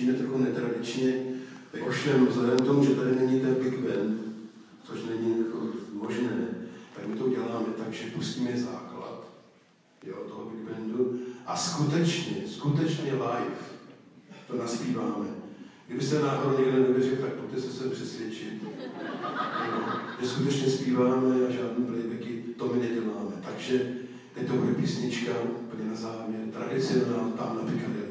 rozloučíme trochu netradičně, jakožtem vzhledem k tomu, že tady není ten Big Band, což není jako možné, tak my to uděláme tak, že pustíme základ jo, toho Big Bandu a skutečně, skutečně live to naspíváme. Kdybyste náhodou někdo nevěřil, tak pojďte se sem přesvědčit. Jo, že skutečně zpíváme a žádný playbacky, to my neděláme. Takže teď to bude písnička úplně na závěr, tradicionál tam na Piccadilly.